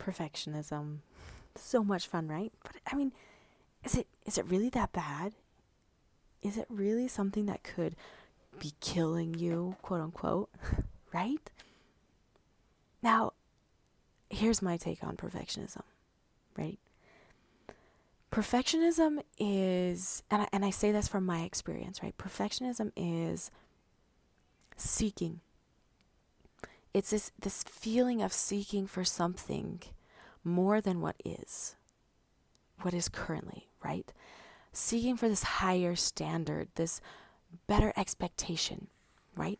perfectionism. So much fun, right? But I mean, is it is it really that bad? Is it really something that could be killing you, quote unquote, right? Now, here's my take on perfectionism, right? Perfectionism is, and I, and I say this from my experience, right? Perfectionism is seeking. It's this, this feeling of seeking for something more than what is, what is currently, right? Seeking for this higher standard, this better expectation, right?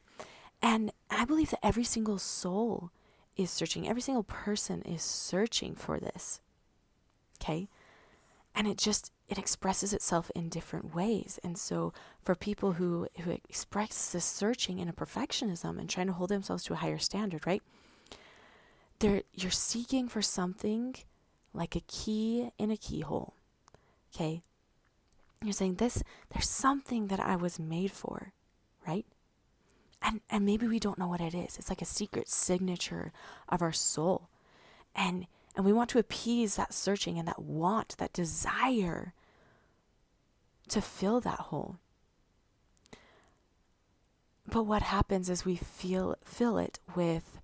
And I believe that every single soul is searching, every single person is searching for this. Okay? And it just it expresses itself in different ways. And so for people who who express this searching in a perfectionism and trying to hold themselves to a higher standard, right? They're you're seeking for something like a key in a keyhole. Okay? You're saying this there's something that I was made for, right? And and maybe we don't know what it is. It's like a secret signature of our soul. And and we want to appease that searching and that want, that desire to fill that hole. But what happens is we feel fill it with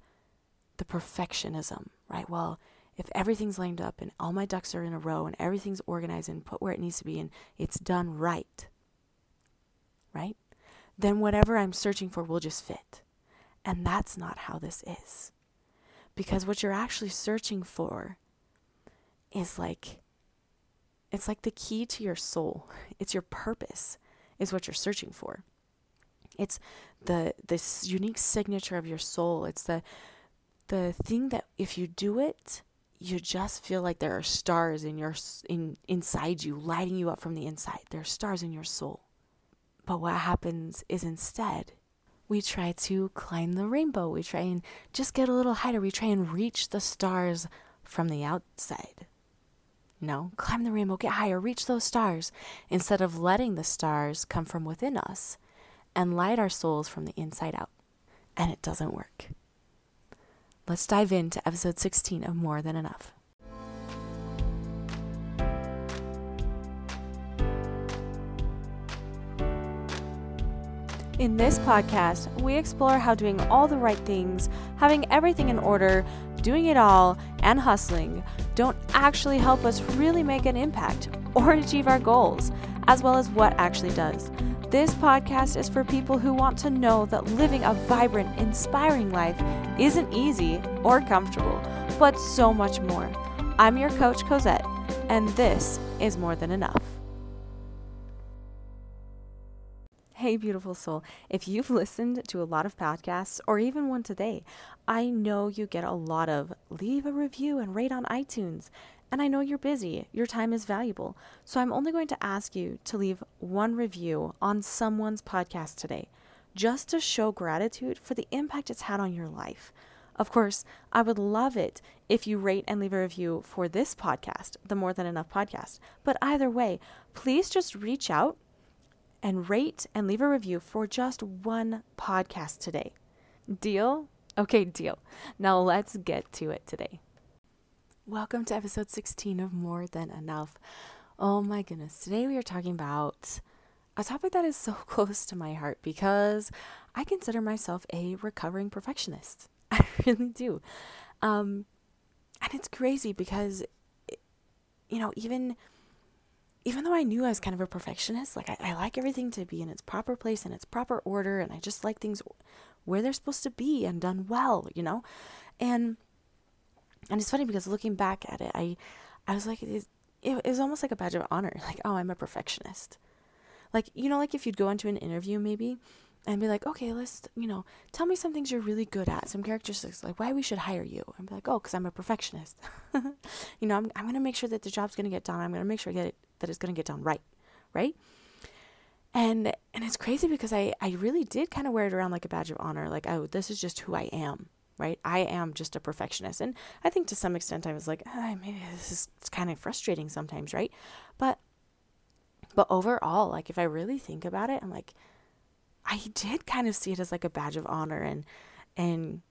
the perfectionism, right? Well, if everything's lined up and all my ducks are in a row and everything's organized and put where it needs to be and it's done right, right? Then whatever I'm searching for will just fit. And that's not how this is. Because what you're actually searching for is like, it's like the key to your soul. It's your purpose, is what you're searching for. It's the this unique signature of your soul. It's the the thing that if you do it, you just feel like there are stars in your in inside you lighting you up from the inside there are stars in your soul but what happens is instead we try to climb the rainbow. We try and just get a little higher. We try and reach the stars from the outside. Know climb the rainbow get higher reach those stars. Instead of letting the stars come from within us and light our souls from the inside out. And it doesn't work. Let's dive into episode 16 of More Than Enough. In this podcast, we explore how doing all the right things, having everything in order, doing it all, and hustling don't actually help us really make an impact or achieve our goals, as well as what actually does. This podcast is for people who want to know that living a vibrant, inspiring life isn't easy or comfortable, but so much more. I'm your coach, Cosette, and this is More Than Enough. Hey, beautiful soul. If you've listened to a lot of podcasts or even one today, I know you get a lot of leave a review and rate on iTunes. And I know you're busy, your time is valuable. So I'm only going to ask you to leave one review on someone's podcast today, just to show gratitude for the impact it's had on your life. Of course, I would love it if you rate and leave a review for this podcast, the More Than Enough podcast. But either way, please just reach out and rate and leave a review for just one podcast today. Deal? Okay, deal. Now let's get to it today. Welcome to episode 16 of More Than Enough. Oh my goodness. Today we are talking about a topic that is so close to my heart because I consider myself a recovering perfectionist. I really do. Um, and it's crazy because, you know, even even though I knew I was kind of a perfectionist, like I, I like everything to be in its proper place and its proper order, and I just like things where they're supposed to be and done well, you know? And and it's funny because looking back at it, I, I was like, it, it was almost like a badge of honor. Like, oh, I'm a perfectionist. Like, you know, like if you'd go into an interview maybe and be like, okay, let's, you know, tell me some things you're really good at, some characteristics, like why we should hire you. And be like, oh, because I'm a perfectionist. you know, I'm, I'm going to make sure that the job's going to get done. I'm going to make sure I get it, that it's going to get done right. Right. And, and it's crazy because I, I really did kind of wear it around like a badge of honor. Like, oh, this is just who I am right? I am just a perfectionist. And I think to some extent I was like, oh, maybe this is it's kind of frustrating sometimes, right? But but overall, like if I really think about it, I'm like I did kind of see it as like a badge of honor and and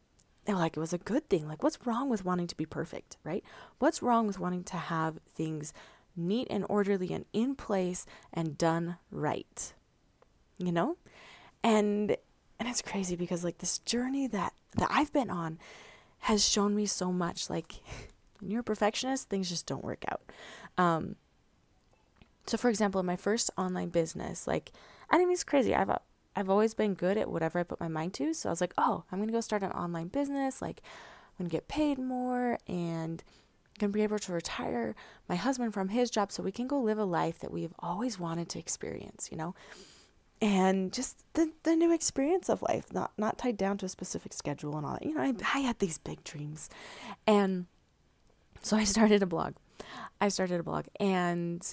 like it was a good thing. Like, what's wrong with wanting to be perfect, right? What's wrong with wanting to have things neat and orderly and in place and done right? You know? And and it's crazy because like this journey that that I've been on has shown me so much like when you're a perfectionist, things just don't work out. Um so for example, in my first online business, like I mean it's crazy. I've I've always been good at whatever I put my mind to. So I was like, oh, I'm going to go start an online business. Like, I'm going to get paid more and going to be able to retire my husband from his job so we can go live a life that we've always wanted to experience, you know? And just the, the new experience of life, not, not tied down to a specific schedule and all that. You know, I, I had these big dreams. And so I started a blog. I started a blog. And,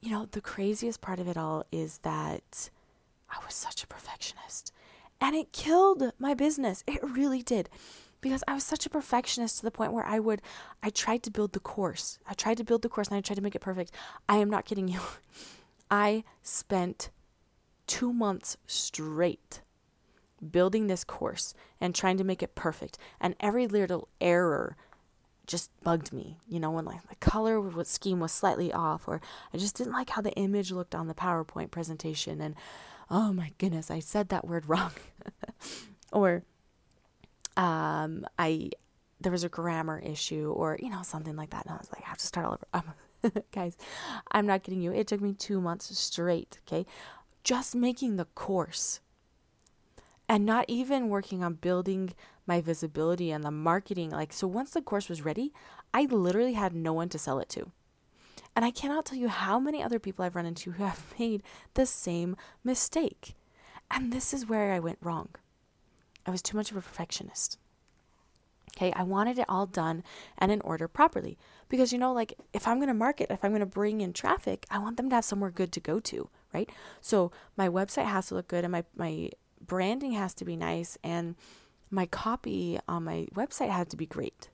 you know, the craziest part of it all is that I was such a perfectionist. And it killed my business. It really did. Because I was such a perfectionist to the point where I would, I tried to build the course. I tried to build the course and I tried to make it perfect. I am not kidding you. I spent two months straight building this course and trying to make it perfect. And every little error just bugged me. You know, when like the color scheme was slightly off, or I just didn't like how the image looked on the PowerPoint presentation. And oh my goodness, I said that word wrong. or um, I there was a grammar issue or you know something like that and I was like I have to start all over. Um, guys, I'm not kidding you. It took me 2 months straight, okay? Just making the course. And not even working on building my visibility and the marketing like so once the course was ready, I literally had no one to sell it to. And I cannot tell you how many other people I've run into who have made the same mistake. And this is where I went wrong. I was too much of a perfectionist. Okay, I wanted it all done and in order properly. Because, you know, like if I'm going to market, if I'm going to bring in traffic, I want them to have somewhere good to go to, right? So my website has to look good and my, my branding has to be nice and my copy on my website had to be great,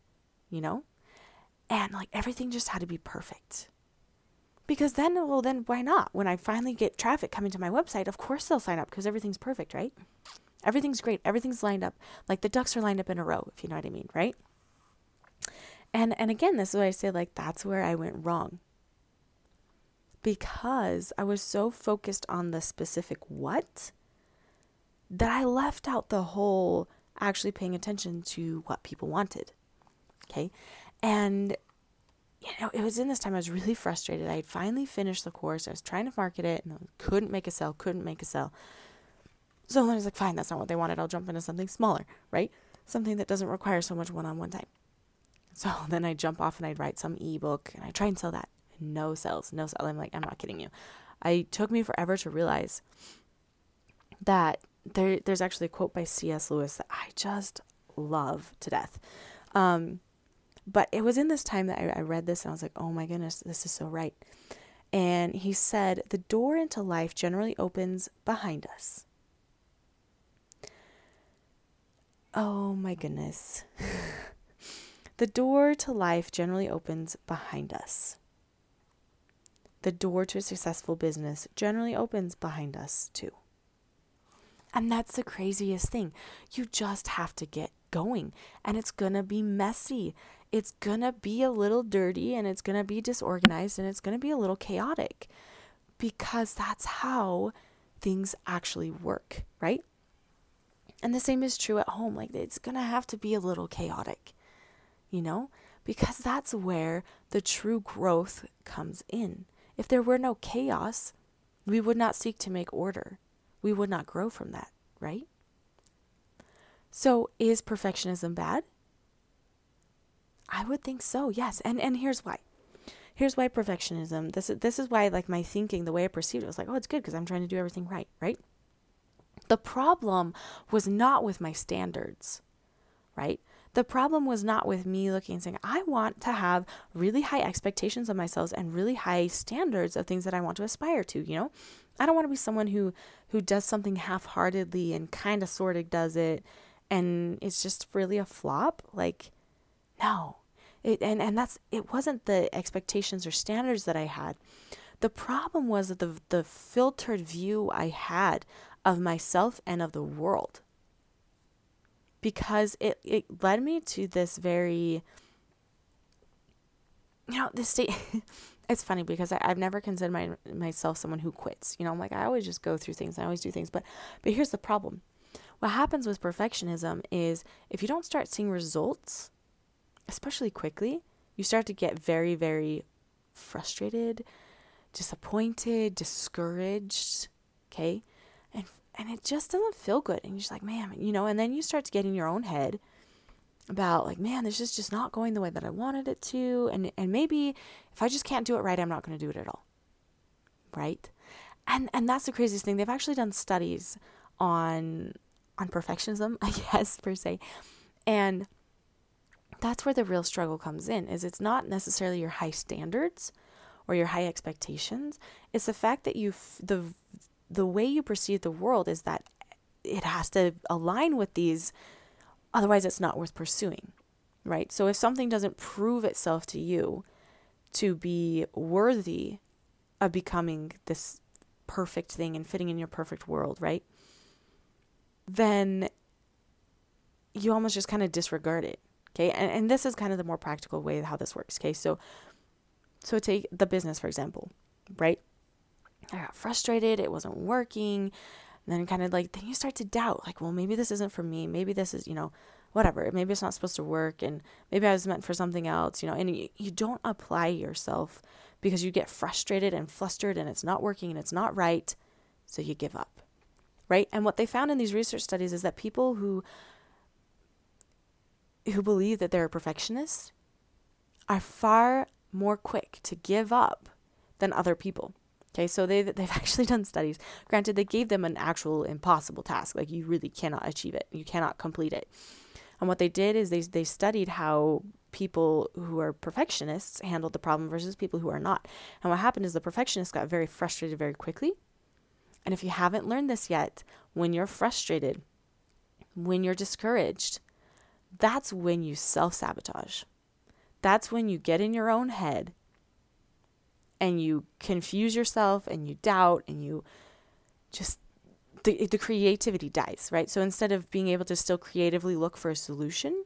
you know? And like everything just had to be perfect. Because then, well, then why not? When I finally get traffic coming to my website, of course they'll sign up because everything's perfect, right? Everything's great. Everything's lined up. Like the ducks are lined up in a row, if you know what I mean, right? And and again, this is why I say like that's where I went wrong. Because I was so focused on the specific what that I left out the whole actually paying attention to what people wanted. Okay? And you know, it was in this time I was really frustrated. I had finally finished the course. I was trying to market it and couldn't make a sale, couldn't make a sale. So I was like, fine, that's not what they wanted. I'll jump into something smaller, right? Something that doesn't require so much one on one time. So then I jump off and I'd write some ebook and I try and sell that. No sales, no sales. I'm like, I'm not kidding you. I took me forever to realize that there there's actually a quote by C.S. Lewis that I just love to death. Um, but it was in this time that I, I read this and I was like, oh my goodness, this is so right. And he said, the door into life generally opens behind us. Oh my goodness. the door to life generally opens behind us. The door to a successful business generally opens behind us too. And that's the craziest thing. You just have to get going, and it's gonna be messy it's going to be a little dirty and it's going to be disorganized and it's going to be a little chaotic because that's how things actually work, right? And the same is true at home. Like it's going to have to be a little chaotic, you know, because that's where the true growth comes in. If there were no chaos, we would not seek to make order. We would not grow from that, right? So, is perfectionism bad? I would think so. Yes. And and here's why. Here's why perfectionism. This is this is why like my thinking, the way I perceived it was like, "Oh, it's good because I'm trying to do everything right," right? The problem was not with my standards, right? The problem was not with me looking and saying, I want to have really high expectations of myself and really high standards of things that I want to aspire to, you know? I don't want to be someone who who does something half-heartedly and kind of sort of does it and it's just really a flop. Like no. It, and, and that's it wasn't the expectations or standards that I had. The problem was that the the filtered view I had of myself and of the world. because it, it led me to this very you know this state it's funny because I, have never considered my, myself someone who quits. You know i'm like i always just go through things i always do things. But but here's the problem. What happens with perfectionism is if you don't start seeing results especially quickly you start to get very very frustrated disappointed discouraged okay and it just doesn't feel good and you're just like man you know and then you start to get in your own head about like man this is just not going the way that i wanted it to and and maybe if i just can't do it right i'm not going to do it at all right? And and that's the craziest thing. They've actually done studies on on perfectionism i guess per se and that's where the real struggle comes in is it's not necessarily your high standards or your high expectations. It's the fact that you the the way you perceive the world is that it has to align with these Otherwise, it's not worth pursuing, right? So if something doesn't prove itself to you to be worthy of becoming this perfect thing and fitting in your perfect world, right? Then you almost just kind of disregard it. Okay. And, and this is kind of the more practical way how this works. Okay. So, so take the business, for example, right? I got frustrated. It wasn't working. And then kind of like, then you start to doubt, like, well, maybe this isn't for me. Maybe this is, you know, whatever. Maybe it's not supposed to work. And maybe I was meant for something else, you know, and you, you don't apply yourself because you get frustrated and flustered and it's not working and it's not right. So you give up. Right. And what they found in these research studies is that people who, who believe that they're a perfectionist are far more quick to give up than other people. Okay, so they they've actually done studies. Granted, they gave them an actual impossible task, like you really cannot achieve it, you cannot complete it. And what they did is they they studied how people who are perfectionists handled the problem versus people who are not. And what happened is the perfectionists got very frustrated very quickly. And if you haven't learned this yet, when you're frustrated, when you're discouraged, that's when you self sabotage. That's when you get in your own head and you confuse yourself and you doubt and you just the the creativity dies, right? So instead of being able to still creatively look for a solution,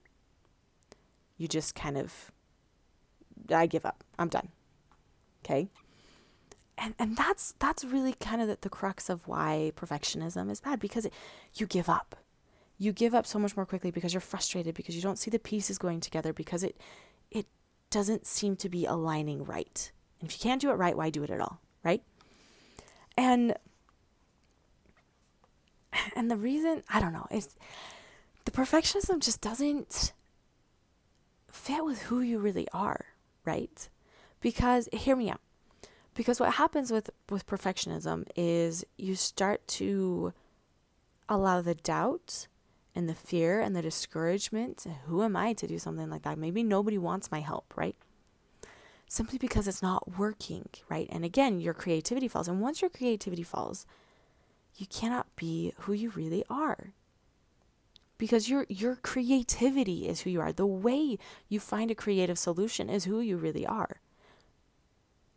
you just kind of I give up. I'm done. Okay? And and that's that's really kind of the, the crux of why perfectionism is bad because it, you give up. You give up so much more quickly because you're frustrated because you don't see the pieces going together because it it doesn't seem to be aligning right. And if you can't do it right, why do it at all, right? And and the reason, I don't know, is the perfectionism just doesn't fit with who you really are, right? Because hear me out. Because what happens with with perfectionism is you start to allow the doubt and the fear and the discouragement, who am I to do something like that? Maybe nobody wants my help, right? Simply because it's not working, right? And again, your creativity falls. And once your creativity falls, you cannot be who you really are. Because your your creativity is who you are. The way you find a creative solution is who you really are.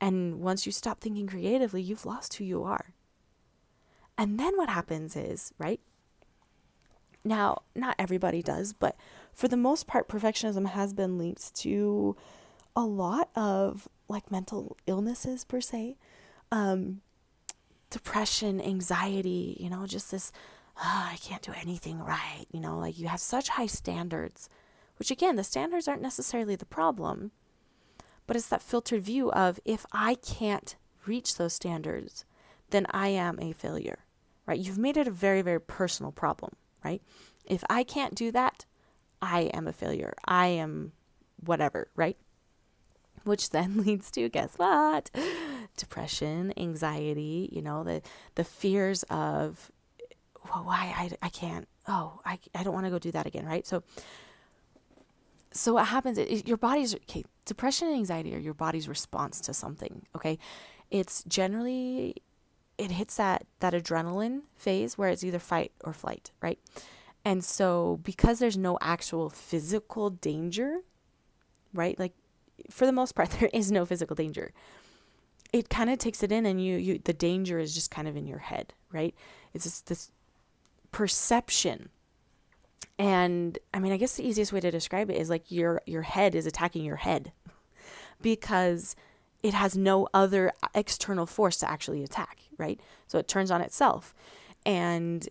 And once you stop thinking creatively, you've lost who you are. And then what happens is, right? Now, not everybody does, but for the most part, perfectionism has been linked to a lot of like mental illnesses per se, um, depression, anxiety, you know, just this, oh, I can't do anything right, you know, like you have such high standards, which again, the standards aren't necessarily the problem, but it's that filtered view of if I can't reach those standards, then I am a failure, right? You've made it a very, very personal problem, right? If I can't do that, I am a failure. I am whatever, right? Which then leads to guess what? Depression anxiety you know the the fears of well, why I, I can't oh I, I don't want to go do that again right? So so what happens is your body's okay depression and anxiety are your body's response to something okay? It's generally it hits that that adrenaline phase where it's either fight or flight right? And so because there's no actual physical danger right? Like for the most part, there is no physical danger. It kind of takes it in, and you, you, the danger is just kind of in your head, right? It's just this perception. And I mean, I guess the easiest way to describe it is like your your head is attacking your head because it has no other uh, external force to actually attack, right? So it turns on itself. And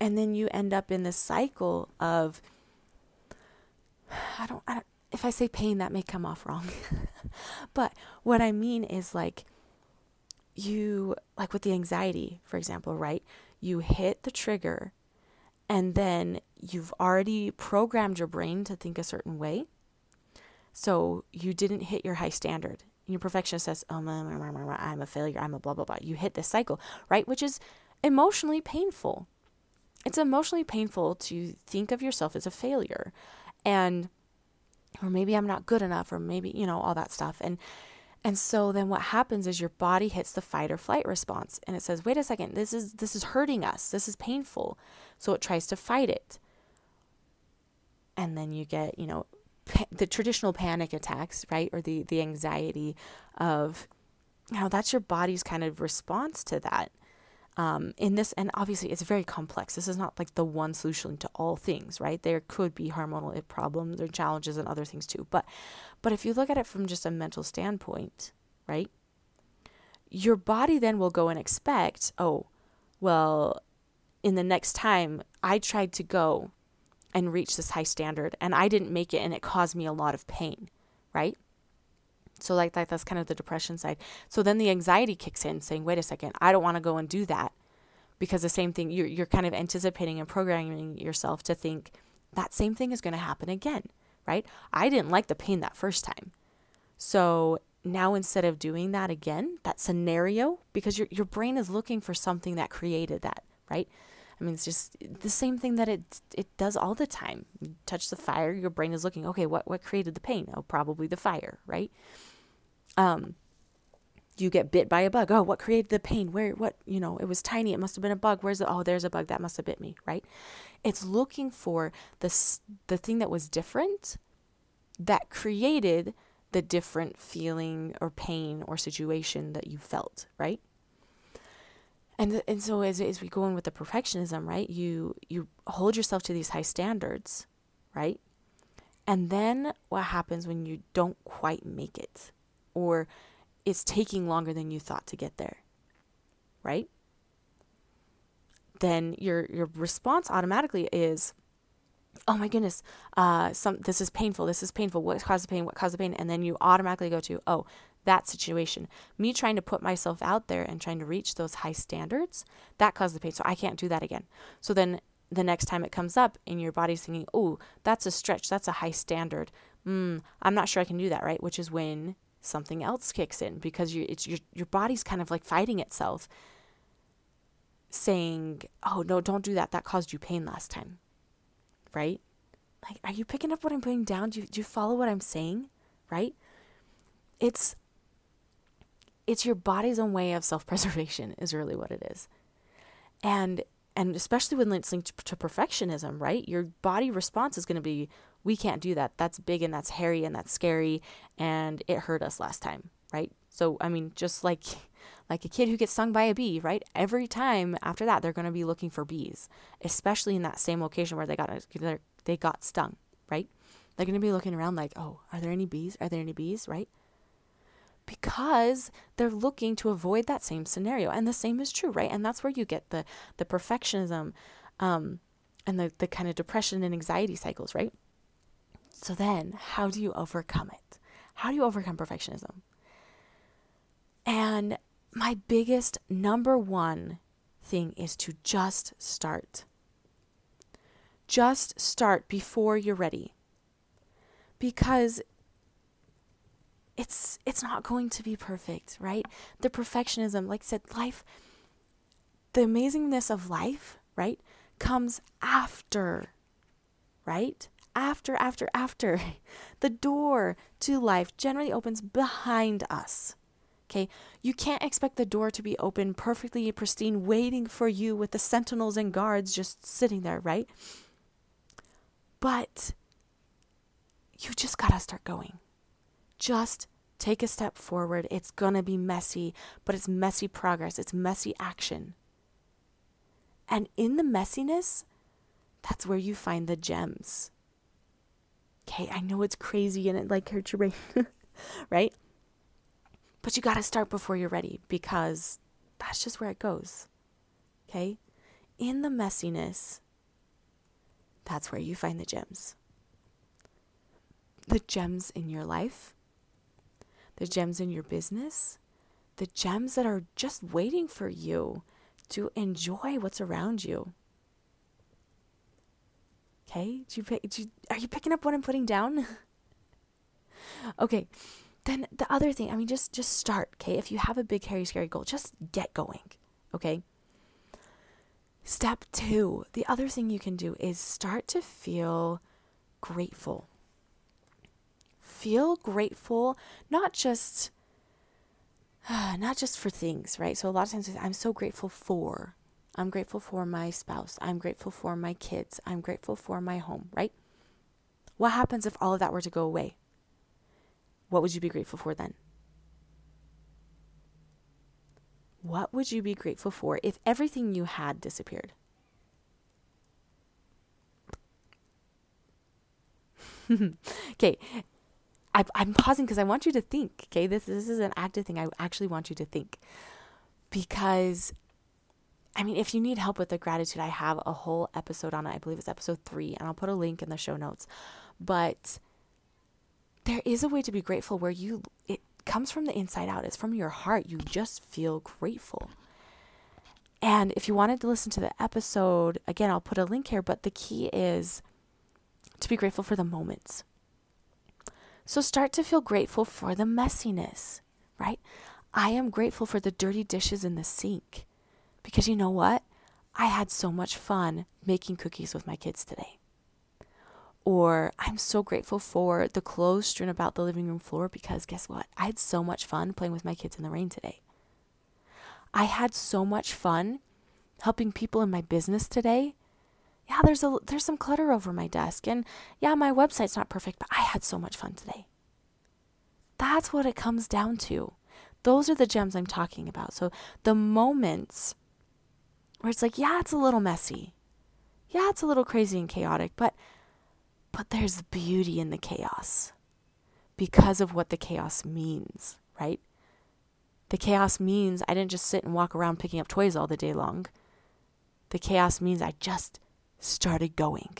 and then you end up in this cycle of I don't, I don't if I say pain that may come off wrong. but what I mean is like you like with the anxiety, for example, right? You hit the trigger and then you've already programmed your brain to think a certain way. So you didn't hit your high standard. Your perfectionist says, "Oh, my, my my my I'm a failure. I'm a blah blah blah." You hit this cycle, right? Which is emotionally painful. It's emotionally painful to think of yourself as a failure, and or maybe I'm not good enough, or maybe you know all that stuff. And and so then what happens is your body hits the fight or flight response, and it says, "Wait a second, this is this is hurting us. This is painful." So it tries to fight it. And then you get, you know, the traditional panic attacks, right? Or the, the anxiety of, you know, that's your body's kind of response to that. Um, in this, and obviously it's very complex. This is not like the one solution to all things, right? There could be hormonal problems or challenges and other things too. But, but if you look at it from just a mental standpoint, right? Your body then will go and expect, oh, well, in the next time I tried to go and reach this high standard and I didn't make it and it caused me a lot of pain, right? So like that that's kind of the depression side. So then the anxiety kicks in saying, "Wait a second, I don't want to go and do that." Because the same thing you're you're kind of anticipating and programming yourself to think that same thing is going to happen again, right? I didn't like the pain that first time. So now instead of doing that again, that scenario because your your brain is looking for something that created that, right? I mean, it's just the same thing that it it does all the time. You touch the fire, your brain is looking, okay, what what created the pain? Oh, probably the fire, right? Um, you get bit by a bug. Oh, what created the pain? Where what, you know, it was tiny. It must have been a bug. Where's the Oh, there's a bug that must have bit me, right? It's looking for the the thing that was different that created the different feeling or pain or situation that you felt, right? And and so as as we go in with the perfectionism right you you hold yourself to these high standards right? And then what happens when you don't quite make it or it's taking longer than you thought to get there right? Then your your response automatically is oh my goodness uh some this is painful this is painful. What caused the pain? What caused the pain? And then you automatically go to oh that situation. Me trying to put myself out there and trying to reach those high standards, that caused the pain. So I can't do that again. So then the next time it comes up and your body's thinking, oh, that's a stretch, that's a high standard. Mm, I'm not sure I can do that, right? Which is when something else kicks in because you, it's your, your body's kind of like fighting itself, saying, oh, no, don't do that. That caused you pain last time, right? Like, are you picking up what I'm putting down? Do you, do you follow what I'm saying? Right? It's it's your body's own way of self-preservation is really what it is. And and especially when it's linked to perfectionism right? Your body response is going to be we can't do that. That's big and that's hairy and that's scary and it hurt us last time right? So i mean just like like a kid who gets stung by a bee right? Every time after that they're going to be looking for bees especially in that same location where they got they got stung right? They're going to be looking around like oh are there any bees? Are there any bees? Right because they're looking to avoid that same scenario. And the same is true, right? And that's where you get the the perfectionism um, and the, the kind of depression and anxiety cycles, right? So then how do you overcome it? How do you overcome perfectionism? And my biggest number one thing is to just start. Just start before you're ready. Because it's it's not going to be perfect, right? The perfectionism, like I said, life the amazingness of life, right, comes after, right? After, after, after. The door to life generally opens behind us. Okay? You can't expect the door to be open perfectly pristine, waiting for you with the sentinels and guards just sitting there, right? But you just got to start going. Just take a step forward. It's going to be messy, but it's messy progress, it's messy action. And in the messiness, that's where you find the gems. Okay, I know it's crazy and it like hurts your brain, right? But you got to start before you're ready because that's just where it goes. Okay? In the messiness, that's where you find the gems. The gems in your life, the gems in your business, the gems that are just waiting for you to enjoy what's around you. Okay? Do you, pick, do you, are you picking up what I'm putting down? okay. Then the other thing, I mean, just just start. Okay, if you have a big, hairy, scary goal, just get going. Okay. Step two, the other thing you can do is start to feel grateful. Feel grateful, not just not just for things, right? So a lot of times I'm so grateful for. I'm grateful for my spouse. I'm grateful for my kids. I'm grateful for my home, right? What happens if all of that were to go away? What would you be grateful for then? What would you be grateful for if everything you had disappeared? okay, I, am pausing because I want you to think. Okay, this this is an active thing. I actually want you to think because, I mean, if you need help with the gratitude, I have a whole episode on it. I believe it's episode three, and I'll put a link in the show notes. But there is a way to be grateful where you it comes from the inside out. It's from your heart. You just feel grateful. And if you wanted to listen to the episode, again, I'll put a link here, but the key is to be grateful for the moments. So start to feel grateful for the messiness, right? I am grateful for the dirty dishes in the sink because you know what? I had so much fun making cookies with my kids today. Or I'm so grateful for the clothes strewn about the living room floor because guess what? I had so much fun playing with my kids in the rain today. I had so much fun helping people in my business today. Yeah, there's a there's some clutter over my desk and yeah, my website's not perfect, but I had so much fun today. That's what it comes down to. Those are the gems I'm talking about. So the moments where it's like, yeah, it's a little messy. Yeah, it's a little crazy and chaotic, but but there's beauty in the chaos because of what the chaos means, right? The chaos means I didn't just sit and walk around picking up toys all the day long. The chaos means I just started going.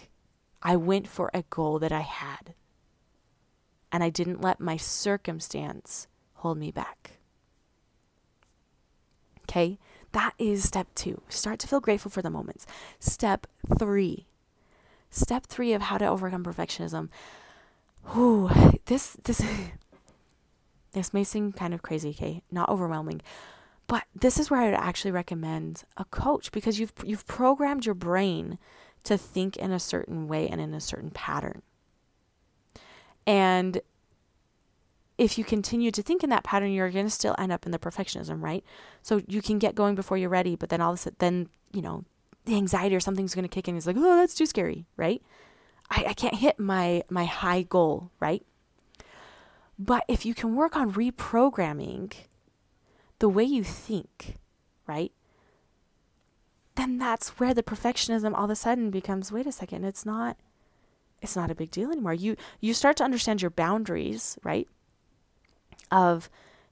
I went for a goal that I had. And I didn't let my circumstance hold me back. Okay? That is step two. Start to feel grateful for the moments. Step three Step three of how to overcome perfectionism. Ooh, this this this may seem kind of crazy, okay? Not overwhelming. But this is where I would actually recommend a coach because you've you've programmed your brain to think in a certain way and in a certain pattern. And if you continue to think in that pattern, you're going to still end up in the perfectionism, right? So you can get going before you're ready, but then all of a sudden, then, you know, the anxiety or something's going to kick in. It's like, oh, that's too scary, right? I, I can't hit my my high goal, right? But if you can work on reprogramming the way you think, right? Then that's where the perfectionism all of a sudden becomes, wait a second, it's not it's not a big deal anymore. You you start to understand your boundaries, right? Of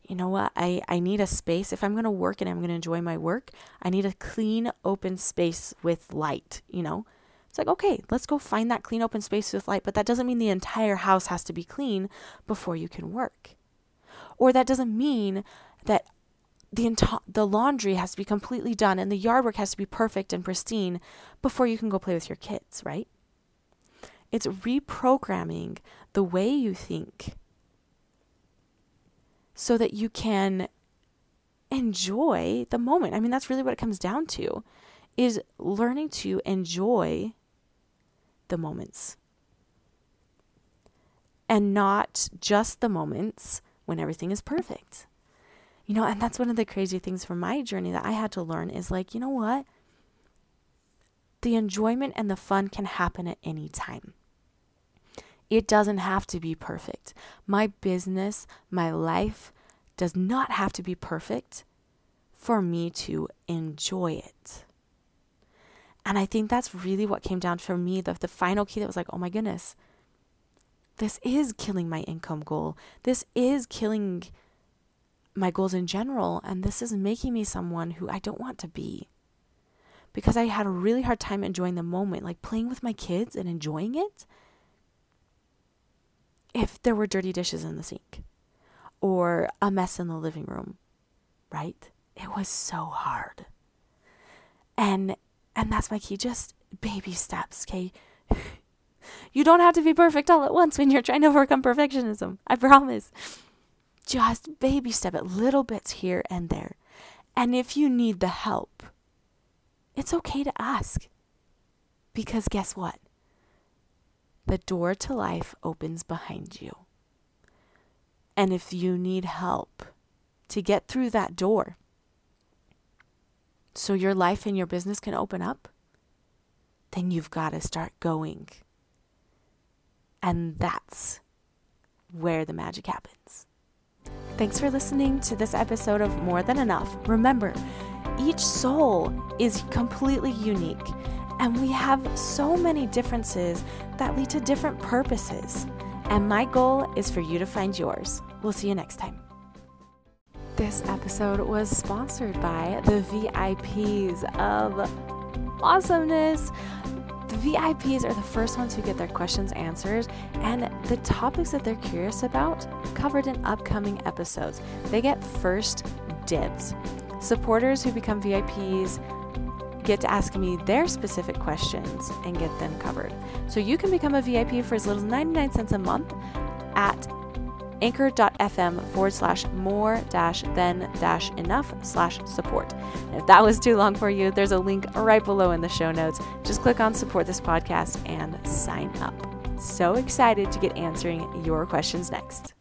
you know what? I, I need a space. If I'm going to work and I'm going to enjoy my work, I need a clean, open space with light, you know? It's like, okay, let's go find that clean, open space with light, but that doesn't mean the entire house has to be clean before you can work. Or that doesn't mean that the, the laundry has to be completely done and the yard work has to be perfect and pristine before you can go play with your kids, right? It's reprogramming the way you think so that you can enjoy the moment. I mean, that's really what it comes down to is learning to enjoy the moments. And not just the moments when everything is perfect. You know, and that's one of the crazy things from my journey that I had to learn is like, you know what? The enjoyment and the fun can happen at any time. It doesn't have to be perfect. My business, my life does not have to be perfect for me to enjoy it. And I think that's really what came down for me the, the final key that was like, oh my goodness, this is killing my income goal. This is killing my goals in general. And this is making me someone who I don't want to be. Because I had a really hard time enjoying the moment, like playing with my kids and enjoying it. If there were dirty dishes in the sink or a mess in the living room, right? It was so hard. And and that's my key just baby steps, okay? you don't have to be perfect all at once when you're trying to overcome perfectionism. I promise. Just baby step it, little bits here and there. And if you need the help, it's okay to ask. Because guess what? The door to life opens behind you. And if you need help to get through that door, so your life and your business can open up, then you've got to start going. And that's where the magic happens. Thanks for listening to this episode of More Than Enough. Remember, each soul is completely unique, and we have so many differences that lead to different purposes. And my goal is for you to find yours. We'll see you next time. This episode was sponsored by the VIPs of awesomeness. The VIPs are the first ones who get their questions answered and the topics that they're curious about covered in upcoming episodes. They get first dibs. Supporters who become VIPs get to ask me their specific questions and get them covered. So you can become a VIP for as little as 99 cents a month at anchor.fm forward slash more dash than dash enough slash support. And if that was too long for you, there's a link right below in the show notes. Just click on support this podcast and sign up. So excited to get answering your questions next.